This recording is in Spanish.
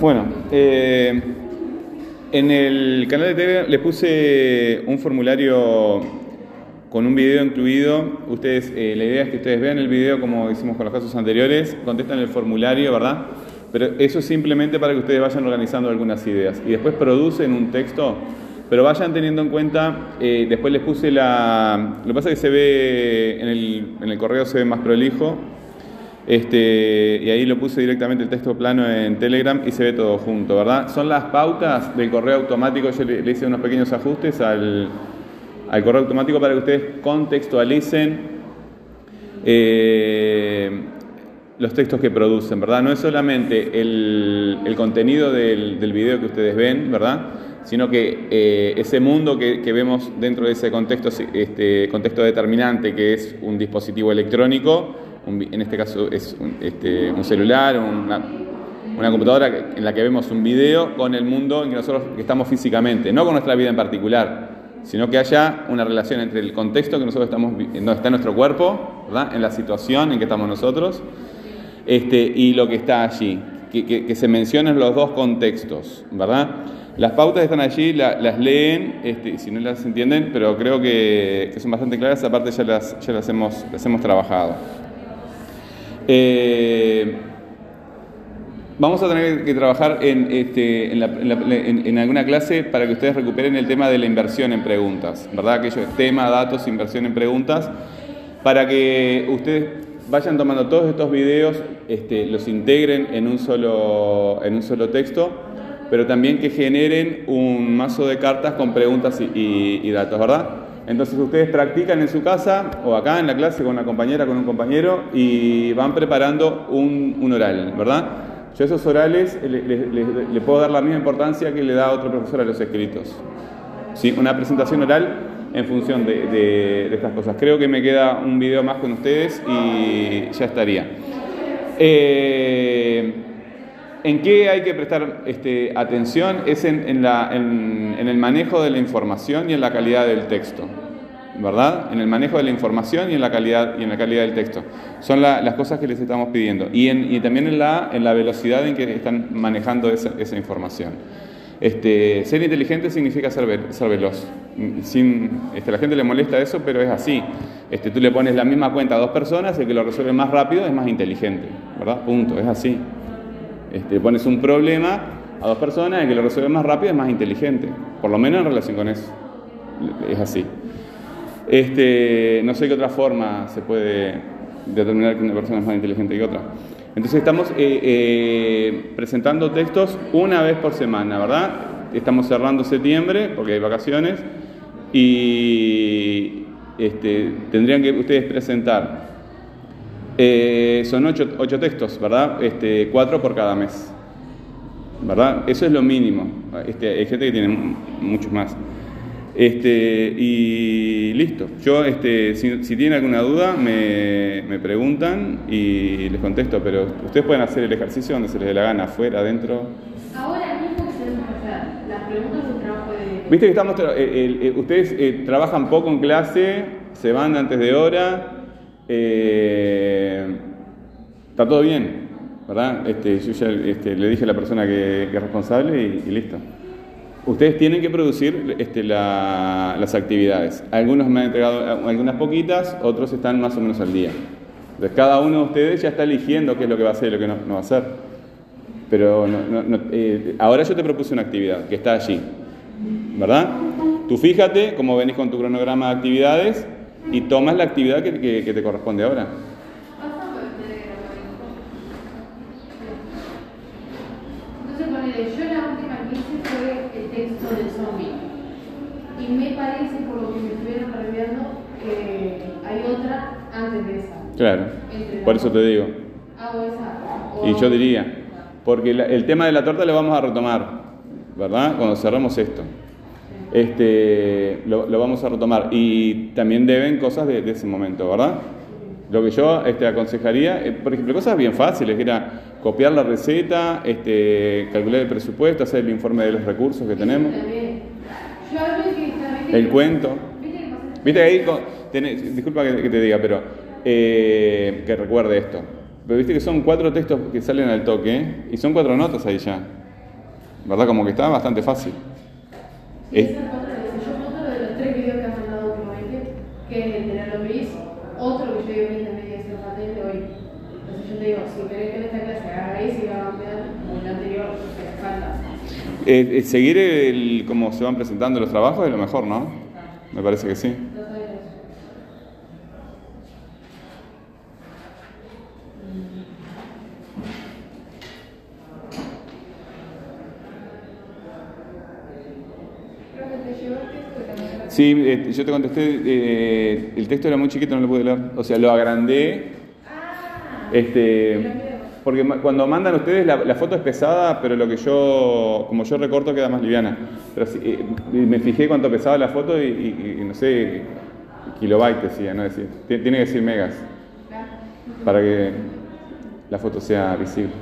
Bueno, eh, en el canal de Telegram le puse un formulario con un video incluido. Ustedes, eh, la idea es que ustedes vean el video como hicimos con los casos anteriores, contestan el formulario, ¿verdad? Pero eso es simplemente para que ustedes vayan organizando algunas ideas y después producen un texto. Pero vayan teniendo en cuenta, eh, después les puse la... Lo que pasa es que se ve, en el, en el correo se ve más prolijo, este, y ahí lo puse directamente el texto plano en Telegram y se ve todo junto, ¿verdad? Son las pautas del correo automático, yo le, hice unos pequeños ajustes al, correo automático para que ustedes contextualicen eh, los textos que producen, ¿verdad? No es solamente el, contenido del, del, video que ustedes ven, ¿verdad? Sino que eh, ese mundo que, vemos dentro de ese contexto, este contexto determinante que es un dispositivo electrónico, en este caso es un, este, un celular, una, una, computadora en la que vemos un video con el mundo en que nosotros estamos físicamente, no con nuestra vida en particular, sino que haya una relación entre el contexto que nosotros estamos, donde está nuestro cuerpo, ¿verdad? en la situación en que estamos nosotros, este, y lo que está allí, que, se mencionen los dos contextos, ¿verdad? Las pautas están allí, las leen, este, si no las entienden, pero creo que, son bastante claras, aparte ya las, ya las, hemos, las hemos trabajado. Eh, vamos a tener que trabajar este, en, alguna clase para que ustedes recuperen el tema de la inversión en preguntas, ¿verdad? Aquello tema, datos, inversión en preguntas, para que ustedes vayan tomando todos estos videos, este, los integren en un, solo, en un solo texto, pero también que generen un mazo de cartas con preguntas y datos, ¿verdad? Entonces ustedes practican en su casa o acá en la clase con una compañera, con un compañero y van preparando un, oral, ¿verdad? Yo esos orales le, puedo dar la misma importancia que le da otro profesor a los escritos. ¿Sí? Una presentación oral en función de, estas cosas. Creo que me queda un video más con ustedes y ya estaría. Eh, ¿En qué hay que prestar este, atención? Es en, el manejo de la información y en la calidad del texto. ¿Verdad? En el manejo de la información y en la calidad, y en la calidad del texto. Son las cosas que les estamos pidiendo. Y, también en la, velocidad en que están manejando esa, información. Este, ser inteligente significa ser, veloz. Sin, este, la gente le molesta eso, pero es así. Este, tú le pones la misma cuenta a dos personas, el que lo resuelve más rápido es más inteligente. ¿Verdad? Punto, es así. Este, pones un problema a dos personas, y que lo resuelve más rápido es más inteligente, por lo menos en relación con eso. Es así. Este, no sé qué otra forma se puede determinar que una persona es más inteligente que otra. Entonces estamos eh, eh, presentando textos una vez por semana, ¿verdad? Estamos cerrando septiembre porque hay vacaciones y este, tendrían que ustedes presentar eh, son ocho, textos, ¿verdad? Este, cuatro por cada mes. ¿Verdad? Eso es lo mínimo. Este, hay gente que tiene muchos más. Este, y listo. Yo, este, si, tienen alguna duda, me, preguntan y les contesto, pero ustedes pueden hacer el ejercicio donde se les dé la gana, afuera, adentro. Ahora mismo que que hacer, las preguntas un trabajo de... Viste que estamos, eh, ustedes eh, trabajan poco en clase, se van antes de hora, eh, está todo bien, ¿verdad? Este, yo ya este, le dije a la persona que, es responsable y, listo. Ustedes tienen que producir este, las actividades. Algunos me han entregado algunas poquitas, otros están más o menos al día. Entonces cada uno de ustedes ya está eligiendo qué es lo que va a hacer y lo que no, va a hacer. Pero eh, ahora yo te propuse una actividad que está allí, ¿verdad? Tú fíjate cómo venís con tu cronograma de actividades y tomas la actividad que, te corresponde ahora. Entonces, yo la última que hice fue el texto del zombie. Y me parece, por lo que me estuvieron reviando, que hay otra antes de esa. Claro, por eso te digo. Hago esa. Y yo diría, porque el tema de la torta lo vamos a retomar, ¿verdad? Cuando cerramos esto este, lo, vamos a retomar. Y también deben cosas de, ese momento, ¿verdad? Lo que yo este, aconsejaría, eh, por ejemplo, cosas bien fáciles, era copiar la receta, este, calcular el presupuesto, hacer el informe de los recursos que tenemos. El cuento. Viste ahí, disculpa que, te diga, pero eh, que recuerde esto. Pero viste que son cuatro textos que salen al toque y son cuatro notas ahí ya. ¿Verdad? Como que está bastante fácil. Es- que que es el de la otro que yo digo que es patente hoy. Entonces yo te digo, si querés que en esta clase hagáis y va a cambiar, como el anterior, que. Eh, eh, seguir el, cómo se van presentando los trabajos es lo mejor, ¿no? Me parece que sí. Sí, eh, yo te contesté, eh, el texto era muy chiquito, no lo pude leer. O sea, lo agrandé. Ah, Este. Porque cuando mandan ustedes la, la foto es pesada, pero lo que yo, como yo recorto, queda más liviana. Pero eh, me fijé cuánto pesaba la foto y, y- y no sé, kilobytes decía, no decir. Tiene que decir megas para que la foto sea visible.